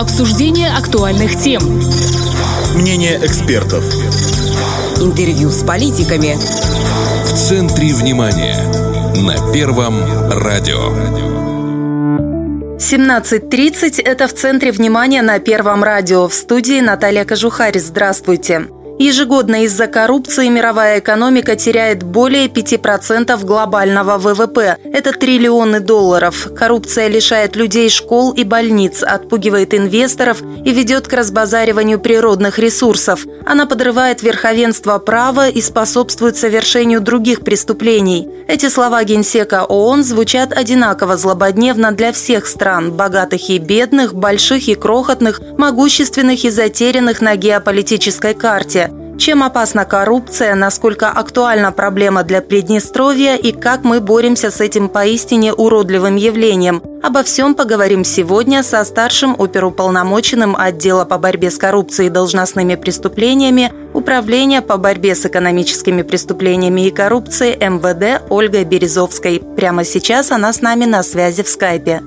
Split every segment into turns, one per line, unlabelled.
Обсуждение актуальных тем.
Мнение экспертов.
Интервью с политиками.
В центре внимания. На Первом радио.
17.30 – это в центре внимания на Первом радио. В студии Наталья Кожухарь. Здравствуйте. Ежегодно из-за коррупции мировая экономика теряет более 5% глобального ВВП. Это триллионы долларов. Коррупция лишает людей школ и больниц, отпугивает инвесторов и ведет к разбазариванию природных ресурсов. Она подрывает верховенство права и способствует совершению других преступлений. Эти слова генсека ООН звучат одинаково злободневно для всех стран – богатых и бедных, больших и крохотных, могущественных и затерянных на геополитической карте. Чем опасна коррупция, насколько актуальна проблема для Приднестровья и как мы боремся с этим поистине уродливым явлением. Обо всем поговорим сегодня со старшим оперуполномоченным отдела по борьбе с коррупцией и должностными преступлениями Управления по борьбе с экономическими преступлениями и коррупцией МВД Ольгой Березовской. Прямо сейчас она с нами на связи в скайпе.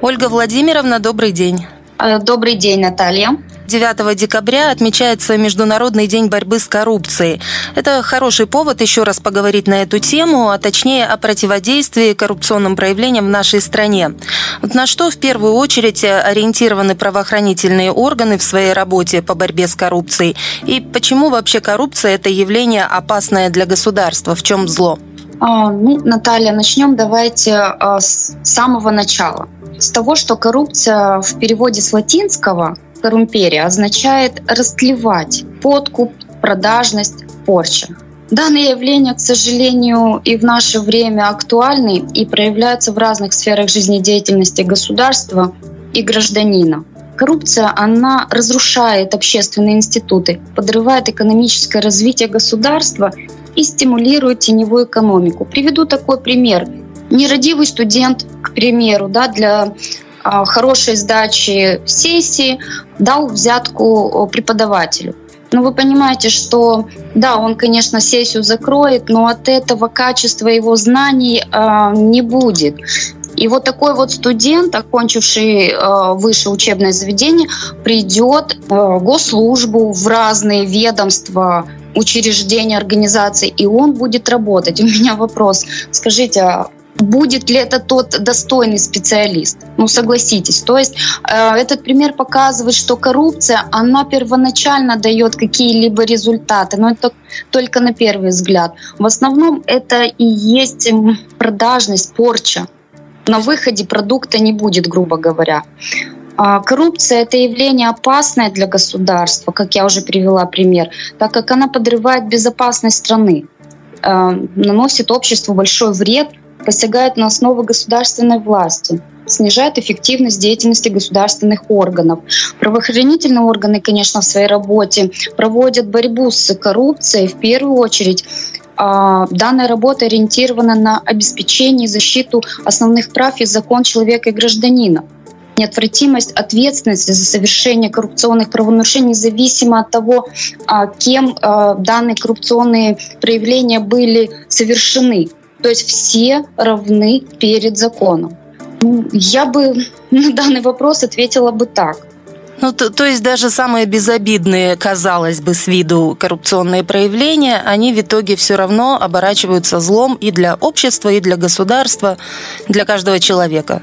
Ольга Владимировна, добрый день.
Э, добрый день, Наталья.
9 декабря отмечается Международный день борьбы с коррупцией. Это хороший повод еще раз поговорить на эту тему, а точнее о противодействии коррупционным проявлениям в нашей стране. Вот на что в первую очередь ориентированы правоохранительные органы в своей работе по борьбе с коррупцией? И почему вообще коррупция – это явление опасное для государства? В чем зло?
А, ну, Наталья, начнем давайте а, с самого начала. С того, что коррупция в переводе с латинского коррумперия означает растлевать, подкуп, продажность, порча. Данные явления, к сожалению, и в наше время актуальны и проявляются в разных сферах жизнедеятельности государства и гражданина. Коррупция, она разрушает общественные институты, подрывает экономическое развитие государства и стимулирует теневую экономику. Приведу такой пример. Нерадивый студент, к примеру, да, для а, хорошей сдачи сессии дал взятку преподавателю. Но вы понимаете, что да, он, конечно, сессию закроет, но от этого качества его знаний э, не будет. И вот такой вот студент, окончивший э, высшее учебное заведение, придет в госслужбу, в разные ведомства, учреждения, организации, и он будет работать. У меня вопрос. Скажите, а будет ли это тот достойный специалист. Ну, согласитесь. То есть э, этот пример показывает, что коррупция, она первоначально дает какие-либо результаты, но это только на первый взгляд. В основном это и есть продажность, порча. На выходе продукта не будет, грубо говоря. А коррупция – это явление опасное для государства, как я уже привела пример, так как она подрывает безопасность страны, э, наносит обществу большой вред – посягает на основы государственной власти, снижает эффективность деятельности государственных органов. Правоохранительные органы, конечно, в своей работе проводят борьбу с коррупцией в первую очередь а, Данная работа ориентирована на обеспечение и защиту основных прав и закон человека и гражданина. Неотвратимость ответственности за совершение коррупционных правонарушений независимо от того, а, кем а, данные коррупционные проявления были совершены. То есть все равны перед законом. Ну, я бы на данный вопрос ответила бы так.
Ну, то, то есть даже самые безобидные, казалось бы, с виду коррупционные проявления, они в итоге все равно оборачиваются злом и для общества, и для государства, для каждого человека.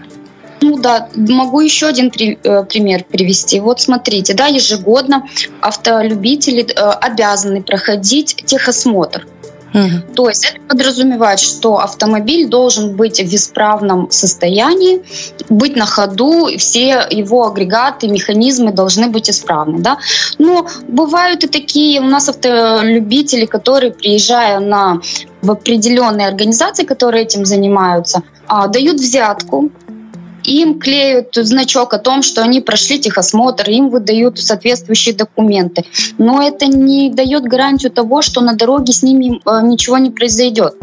Ну да, могу еще один при, э, пример привести. Вот смотрите, да, ежегодно автолюбители э, обязаны проходить техосмотр. Угу. То есть это подразумевает, что автомобиль должен быть в исправном состоянии, быть на ходу, все его агрегаты, механизмы должны быть исправны. Да? Но бывают и такие у нас автолюбители, которые, приезжая на в определенные организации, которые этим занимаются, а, дают взятку им клеют значок о том, что они прошли техосмотр, им выдают соответствующие документы. Но это не дает гарантию того, что на дороге с ними э, ничего не произойдет.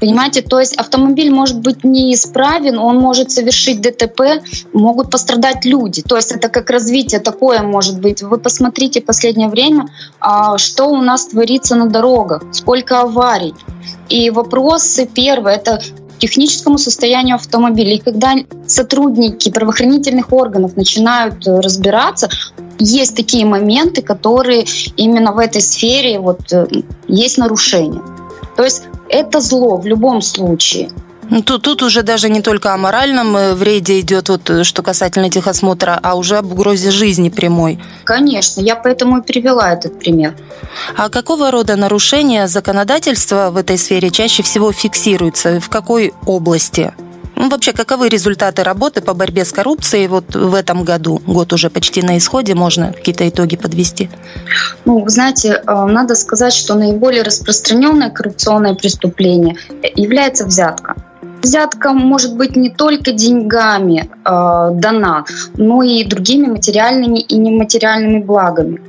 Понимаете, то есть автомобиль может быть неисправен, он может совершить ДТП, могут пострадать люди. То есть это как развитие такое может быть. Вы посмотрите последнее время, а, что у нас творится на дорогах, сколько аварий. И вопросы первые, это техническому состоянию автомобиля. И когда сотрудники правоохранительных органов начинают э, разбираться, есть такие моменты, которые именно в этой сфере вот, э, есть нарушения. То есть это зло в любом случае.
Ну, тут, тут уже даже не только о моральном э, вреде идет, вот, э, что касательно техосмотра, а уже об угрозе жизни прямой.
Конечно, я поэтому и привела этот пример.
А какого рода нарушения законодательства в этой сфере чаще всего фиксируются? В какой области? Ну, вообще, каковы результаты работы по борьбе с коррупцией вот в этом году? Год уже почти на исходе, можно какие-то итоги подвести?
Ну, вы знаете, э, надо сказать, что наиболее распространенное коррупционное преступление является взятка взятка может быть не только деньгами э, дана, но и другими материальными и нематериальными благами.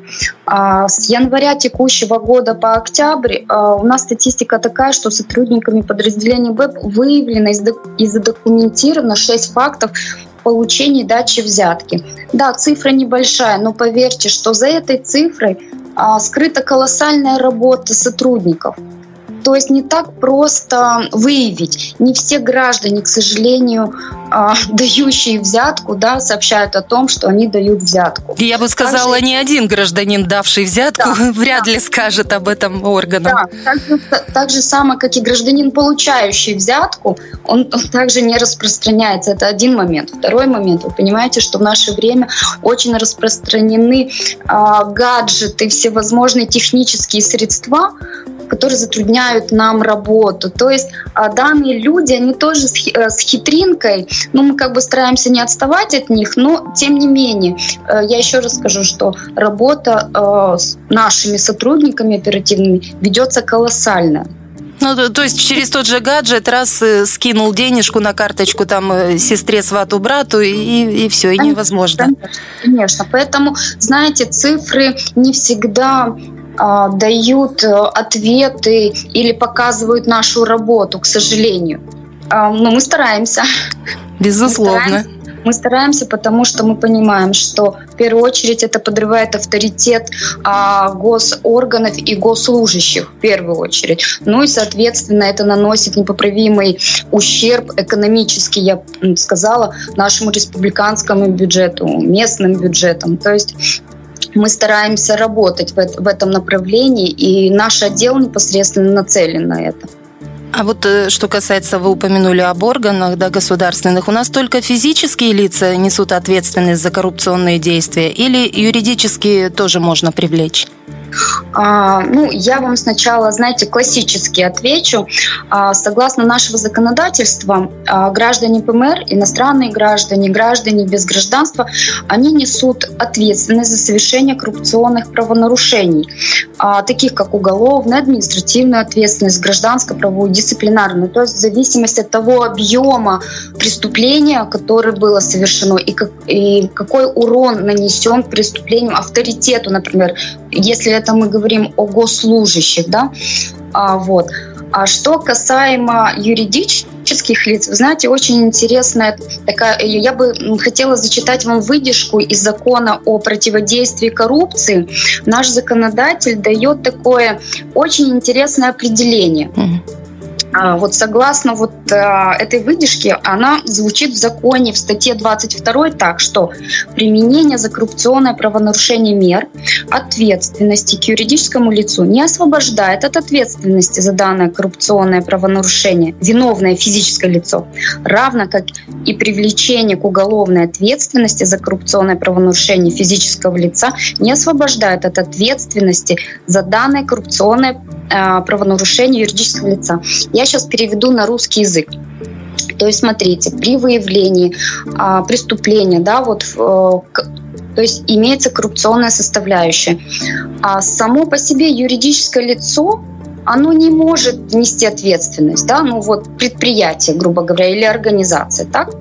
А с января текущего года по октябрь э, у нас статистика такая, что сотрудниками подразделения БЭП выявлено и задокументировано 6 фактов получения и дачи взятки. Да, цифра небольшая, но поверьте, что за этой цифрой а, скрыта колоссальная работа сотрудников. То есть не так просто выявить. Не все граждане, к сожалению, а, дающие взятку, да, сообщают о том, что они дают взятку.
Я бы сказала, также... не один гражданин, давший взятку, да, вряд да. ли скажет об этом органам. Да,
так, так же само, как и гражданин, получающий взятку, он, он также не распространяется. Это один момент. Второй момент. Вы понимаете, что в наше время очень распространены э, гаджеты, всевозможные технические средства, которые затрудняют нам работу. То есть а, данные люди, они тоже с, э, хитринкой, ну, мы как бы стараемся не отставать от них, но тем не менее, э, я еще раз скажу, что работа э, с нашими сотрудниками оперативными ведется колоссальная.
Ну, то, есть через тот же гаджет раз скинул денежку на карточку там сестре, свату, брату, и, и все, и невозможно.
Конечно, конечно. Поэтому, знаете, цифры не всегда дают э, ответы или показывают нашу работу, к сожалению. А, но мы стараемся.
Безусловно. Мы стараемся,
мы стараемся, потому что мы понимаем, что в первую очередь это подрывает авторитет а, госорганов и госслужащих в первую очередь. Ну и, соответственно, это наносит непоправимый ущерб экономический, я сказала, нашему республиканскому бюджету, местным бюджетам. То есть мы стараемся работать в, в этом направлении, и наш отдел непосредственно нацелен на это.
А вот э, что касается, вы упомянули об органах да, государственных, у нас только физические лица несут ответственность за коррупционные действия или юридические тоже можно привлечь?
А, ну, я вам сначала, знаете, классически отвечу. А, согласно нашего законодательства, а, граждане ПМР, иностранные граждане, граждане без гражданства, они несут ответственность за совершение коррупционных правонарушений, таких как уголовная, административная ответственность, гражданско-правовую, дисциплинарную. То есть в зависимости от того объема преступления, которое было совершено, и, как, и какой урон нанесен преступлению авторитету, например, если это мы говорим о госслужащих, да, а, вот. А что касаемо юридических лиц, вы знаете, очень интересная такая, я бы хотела зачитать вам выдержку из закона о противодействии коррупции. Наш законодатель дает такое очень интересное определение. Mm-hmm вот согласно вот а, этой выдержке, она звучит в законе в статье 22 так, что применение за коррупционное правонарушение мер ответственности к юридическому лицу не освобождает от ответственности за данное коррупционное правонарушение виновное физическое лицо, равно как и привлечение к уголовной ответственности за коррупционное правонарушение физического лица не освобождает от ответственности за данное коррупционное а, правонарушение юридического лица. Я сейчас переведу на русский язык. То есть, смотрите, при выявлении а, преступления, да, вот э, то есть имеется коррупционная составляющая. А само по себе юридическое лицо оно не может нести ответственность, да, ну вот предприятие, грубо говоря, или организация, так?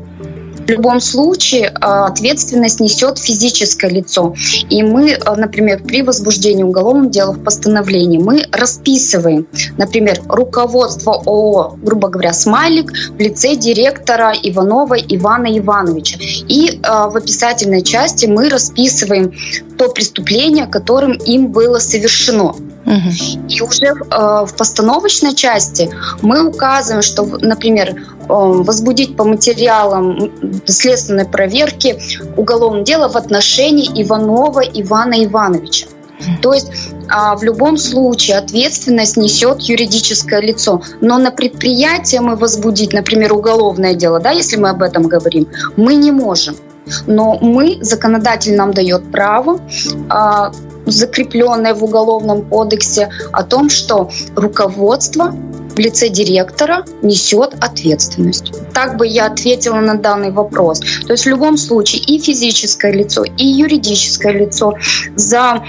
В любом случае а, ответственность несет физическое лицо. И мы, а, например, при возбуждении уголовных дел в постановлении мы расписываем, например, руководство ООО, грубо говоря, «Смайлик» в лице директора Иванова Ивана Ивановича. И а, в описательной части мы расписываем то преступление, которым им было совершено. Угу. И уже э, в постановочной части мы указываем, что, например, э, возбудить по материалам следственной проверки уголовное дело в отношении Иванова Ивана Ивановича. То есть а, в любом случае ответственность несет юридическое лицо. Но на предприятие мы возбудить, например, уголовное дело, да, если мы об этом говорим, мы не можем. Но мы, законодатель нам дает право а, закрепленное в Уголовном кодексе о том, что руководство в лице директора несет ответственность. Так бы я ответила на данный вопрос. То есть в любом случае и физическое лицо, и юридическое лицо за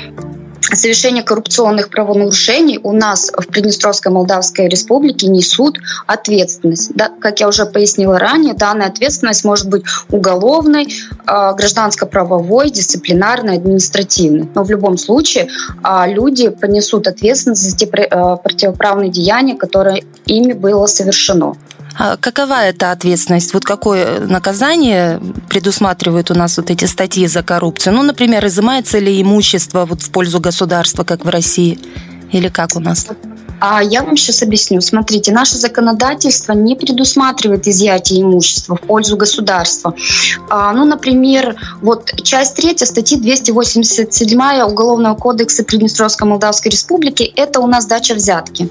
совершение коррупционных правонарушений у нас в Приднестровской Молдавской Республике несут ответственность. Да, как я уже пояснила ранее, данная ответственность может быть уголовной, а, гражданско-правовой, дисциплинарной, административной. Но в любом случае а, люди понесут ответственность за те а, противоправные деяния, которые ими было совершено.
А какова эта ответственность? Вот какое наказание предусматривают у нас вот эти статьи за коррупцию? Ну, например, изымается ли имущество вот в пользу государства, как в России? Или как у нас?
А я вам сейчас объясню. Смотрите, наше законодательство не предусматривает изъятие имущества в пользу государства. А, ну, например, вот часть 3 статьи 287 Уголовного кодекса Приднестровской Молдавской Республики – это у нас дача взятки.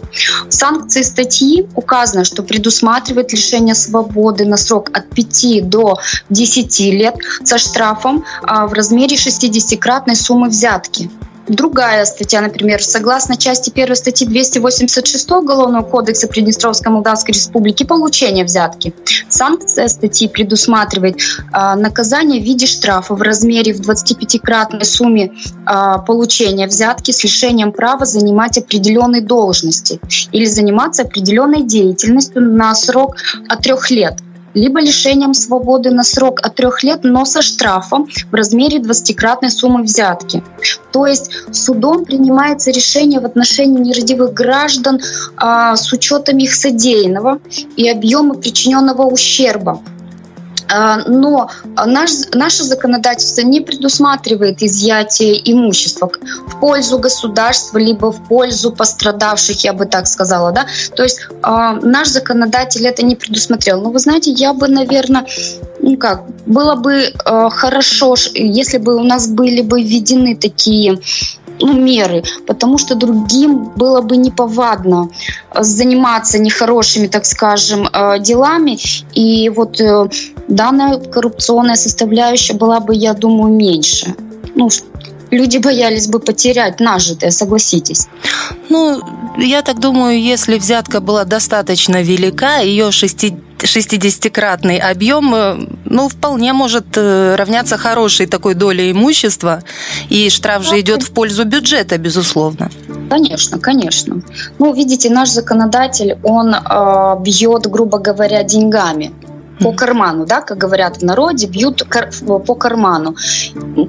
В санкции статьи указано, что предусматривает лишение свободы на срок от 5 до 10 лет со штрафом а, в размере 60-кратной суммы взятки. Другая статья, например, согласно части 1 статьи 286 Уголовного кодекса Приднестровской Молдавской Республики получение взятки. Санкция статьи предусматривает э, наказание в виде штрафа в размере в 25-кратной сумме э, получения взятки с лишением права занимать определенные должности или заниматься определенной деятельностью на срок от трех лет либо лишением свободы на срок от трех лет, но со штрафом в размере 20-кратной суммы взятки. То есть судом принимается решение в отношении нерадивых граждан а, с учетом их содеянного и объема причиненного ущерба. А, но наш, наше законодательство не предусматривает изъятие имущества в пользу государства, либо в пользу пострадавших, я бы так сказала. Да? То есть э, наш законодатель это не предусмотрел. Но вы знаете, я бы, наверное, ну как, было бы э, хорошо, если бы у нас были бы введены такие ну, меры, потому что другим было бы неповадно э, заниматься нехорошими, так скажем, э, делами. И вот э, данная коррупционная составляющая была бы, я думаю, меньше. Ну, люди боялись бы потерять нажитое, согласитесь.
Ну, я так думаю, если взятка была достаточно велика, ее 60-кратный объем, э, ну, вполне может э, равняться хорошей такой доле имущества, и штраф же идет в пользу бюджета, безусловно.
Конечно, конечно. Ну, видите, наш законодатель, он э, бьет, грубо говоря, деньгами по карману, да, как говорят в народе, бьют по карману.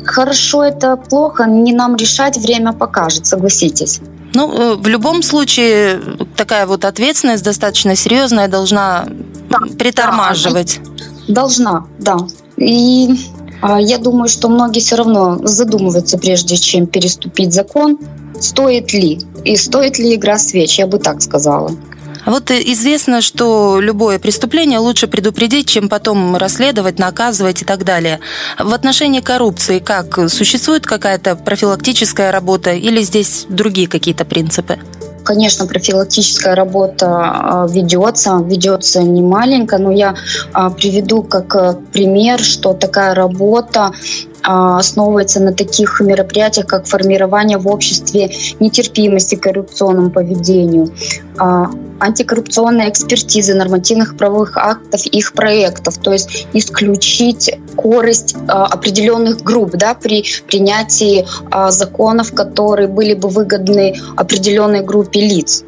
Хорошо это плохо, не нам решать, время покажет, согласитесь.
Ну, э, в любом случае, такая вот ответственность достаточно серьезная должна да, притормаживать.
Да, должна, да. И а, я думаю, что многие все равно задумываются, прежде чем переступить закон, стоит ли, и стоит ли игра свеч, я бы так сказала.
А вот известно, что любое преступление лучше предупредить, чем потом расследовать, наказывать и так далее. В отношении коррупции как? Существует какая-то профилактическая работа или здесь другие какие-то принципы?
Конечно, профилактическая работа а, ведется, ведется не маленько, но я а, приведу как э, пример, что такая работа основывается на таких мероприятиях, как формирование в обществе нетерпимости к коррупционному поведению, а, антикоррупционная экспертиза нормативных правовых актов и их проектов, то есть исключить корость а, определенных групп да, при принятии законов, которые были бы выгодны определенной группе лиц.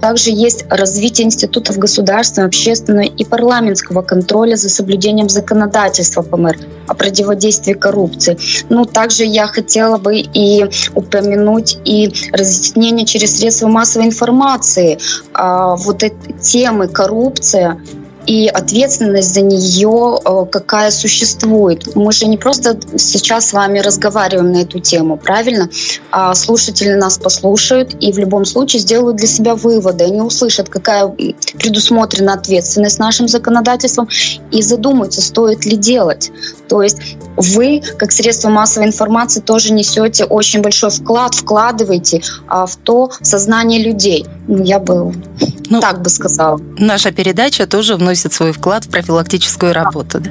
Также есть развитие институтов государственного, общественного и парламентского контроля за соблюдением законодательства ПМР о противодействии коррупции. Ну, также я хотела бы и упомянуть и разъяснение через средства массовой информации а, вот этой темы коррупция и ответственность за нее э, какая существует. Мы же не просто сейчас с вами разговариваем на эту тему, правильно? А слушатели нас послушают и в любом случае сделают для себя выводы. Они услышат, какая предусмотрена ответственность нашим законодательством и задумаются, стоит ли делать. То есть вы, как средство массовой информации, тоже несете очень большой вклад, вкладываете а, в то сознание людей. Ну, я бы ну, так бы сказала.
Наша передача тоже вносит свой вклад в профилактическую работу. Да?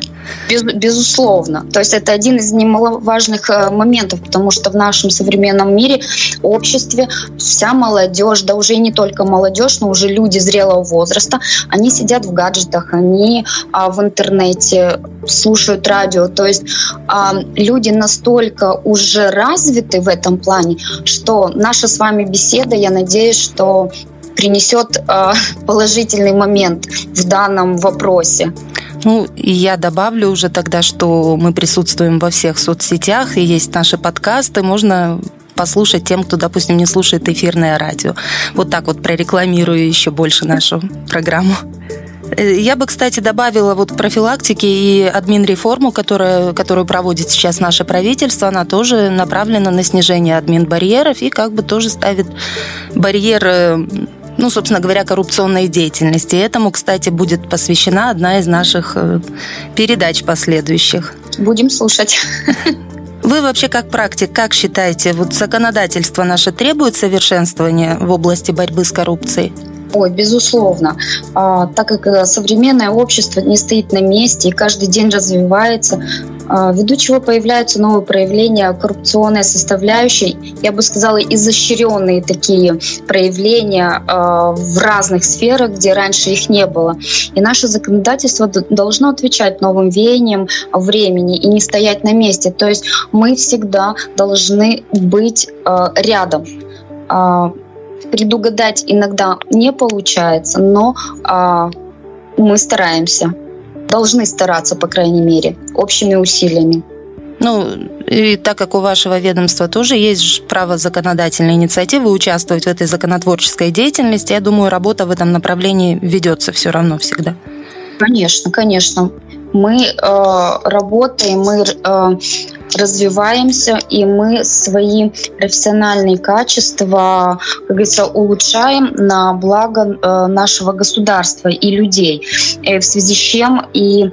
Без, безусловно. То есть это один из немаловажных э, моментов, потому что в нашем современном мире, обществе, вся молодежь, да уже не только молодежь, но уже люди зрелого возраста, они сидят в гаджетах, они а, в интернете слушают радио. То есть а, люди настолько уже развиты в этом плане, что наша с вами беседа, я надеюсь, что принесет э, положительный момент в данном вопросе.
Ну, и я добавлю уже тогда, что мы присутствуем во всех соцсетях, и есть наши подкасты, можно послушать тем, кто, допустим, не слушает эфирное радио. Вот так вот прорекламирую еще больше нашу программу. Э, я бы, кстати, добавила вот профилактики и админ-реформу, которая, которую проводит сейчас наше правительство, она тоже направлена на снижение админ-барьеров и как бы тоже ставит барьеры ну, собственно говоря, коррупционной деятельности. Этому, кстати, будет посвящена одна из наших э, передач последующих.
Будем слушать.
Вы вообще как практик, как считаете, вот законодательство наше требует совершенствования в области борьбы с коррупцией?
Ой, безусловно. А, так как э, современное общество не стоит на месте и каждый день развивается, а, ввиду чего появляются новые проявления коррупционной составляющей, я бы сказала, изощренные такие проявления а, в разных сферах, где раньше их не было. И наше законодательство должно отвечать новым веяниям времени и не стоять на месте. То есть мы всегда должны быть а, рядом предугадать иногда не получается, но а, мы стараемся должны стараться, по крайней мере, общими усилиями.
Ну, и так как у вашего ведомства тоже есть право законодательной инициативы участвовать в этой законотворческой деятельности, я думаю, работа в этом направлении ведется все равно всегда.
Конечно, конечно. Мы э, работаем, мы э, развиваемся, и мы свои профессиональные качества, как говорится, улучшаем на благо э, нашего государства и людей. Э, в связи с чем и э,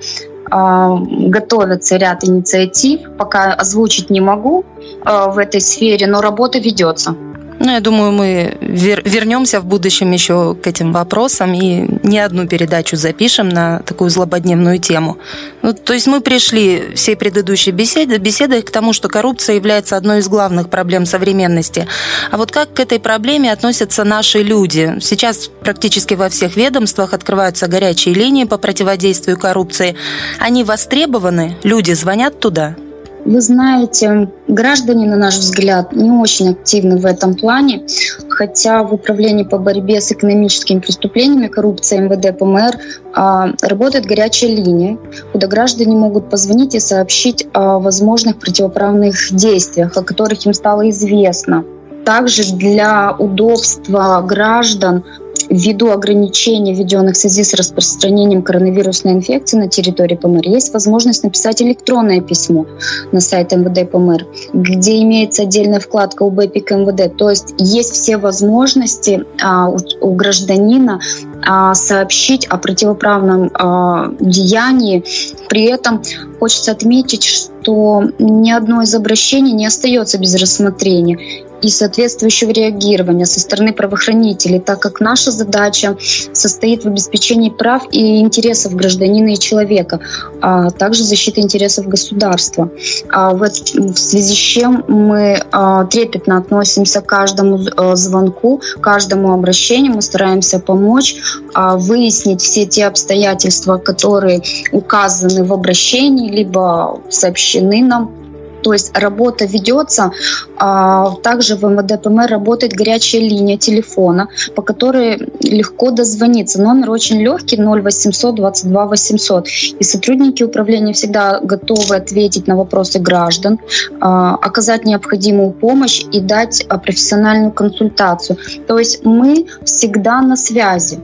готовится ряд инициатив, пока озвучить не могу э, в этой сфере, но работа ведется.
Ну, я думаю, мы вер- вернемся в будущем еще к этим вопросам и не одну передачу запишем на такую злободневную тему. Ну, то есть мы пришли всей предыдущей беседы, беседой к тому, что коррупция является одной из главных проблем современности. А вот как к этой проблеме относятся наши люди? Сейчас практически во всех ведомствах открываются горячие линии по противодействию коррупции. Они востребованы? Люди звонят туда?
Вы знаете, граждане, на наш взгляд, не очень активны в этом плане, хотя в Управлении по борьбе с экономическими преступлениями, коррупцией МВД ПМР а, работает горячая линия, куда граждане могут позвонить и сообщить о возможных противоправных действиях, о которых им стало известно. Также для удобства граждан Ввиду ограничений, введенных в связи с распространением коронавирусной инфекции на территории ПМР, есть возможность написать электронное письмо на сайт МВД ПМР, где имеется отдельная вкладка УБЭПИК МВД. То есть есть все возможности а, у, у гражданина а, сообщить о противоправном а, деянии. При этом хочется отметить, что ни одно из обращений не остается без рассмотрения и соответствующего реагирования со стороны правоохранителей, так как наша задача состоит в обеспечении прав и интересов гражданина и человека, а также защиты интересов государства. А в, в связи с чем мы а, трепетно относимся к каждому а, звонку, каждому обращению, мы стараемся помочь, а, выяснить все те обстоятельства, которые указаны в обращении, либо сообщены нам то есть работа ведется. А также в МВД ПМР работает горячая линия телефона, по которой легко дозвониться. Номер очень легкий 0800 22 800. И сотрудники управления всегда готовы ответить на вопросы граждан, а, оказать необходимую помощь и дать а, профессиональную консультацию. То есть мы всегда на связи.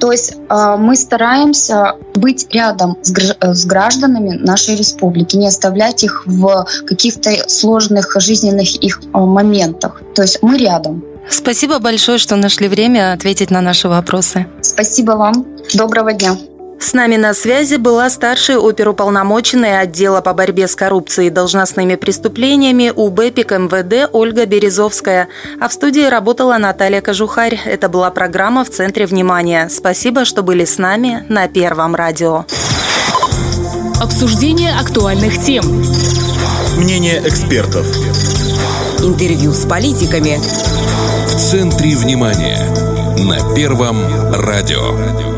То есть э, мы стараемся быть рядом с, э, с гражданами нашей республики, не оставлять их в каких-то сложных жизненных их э, моментах. То есть мы рядом.
Спасибо большое, что нашли время ответить на наши вопросы.
Спасибо вам. Доброго дня.
С нами на связи была старший оперуполномоченный отдела по борьбе с коррупцией и должностными преступлениями УБЭПИК МВД Ольга Березовская. А в студии работала Наталья Кожухарь. Это была программа «В центре внимания». Спасибо, что были с нами на Первом радио.
Обсуждение актуальных тем.
Мнение экспертов.
Интервью с политиками.
В центре внимания. На Первом радио.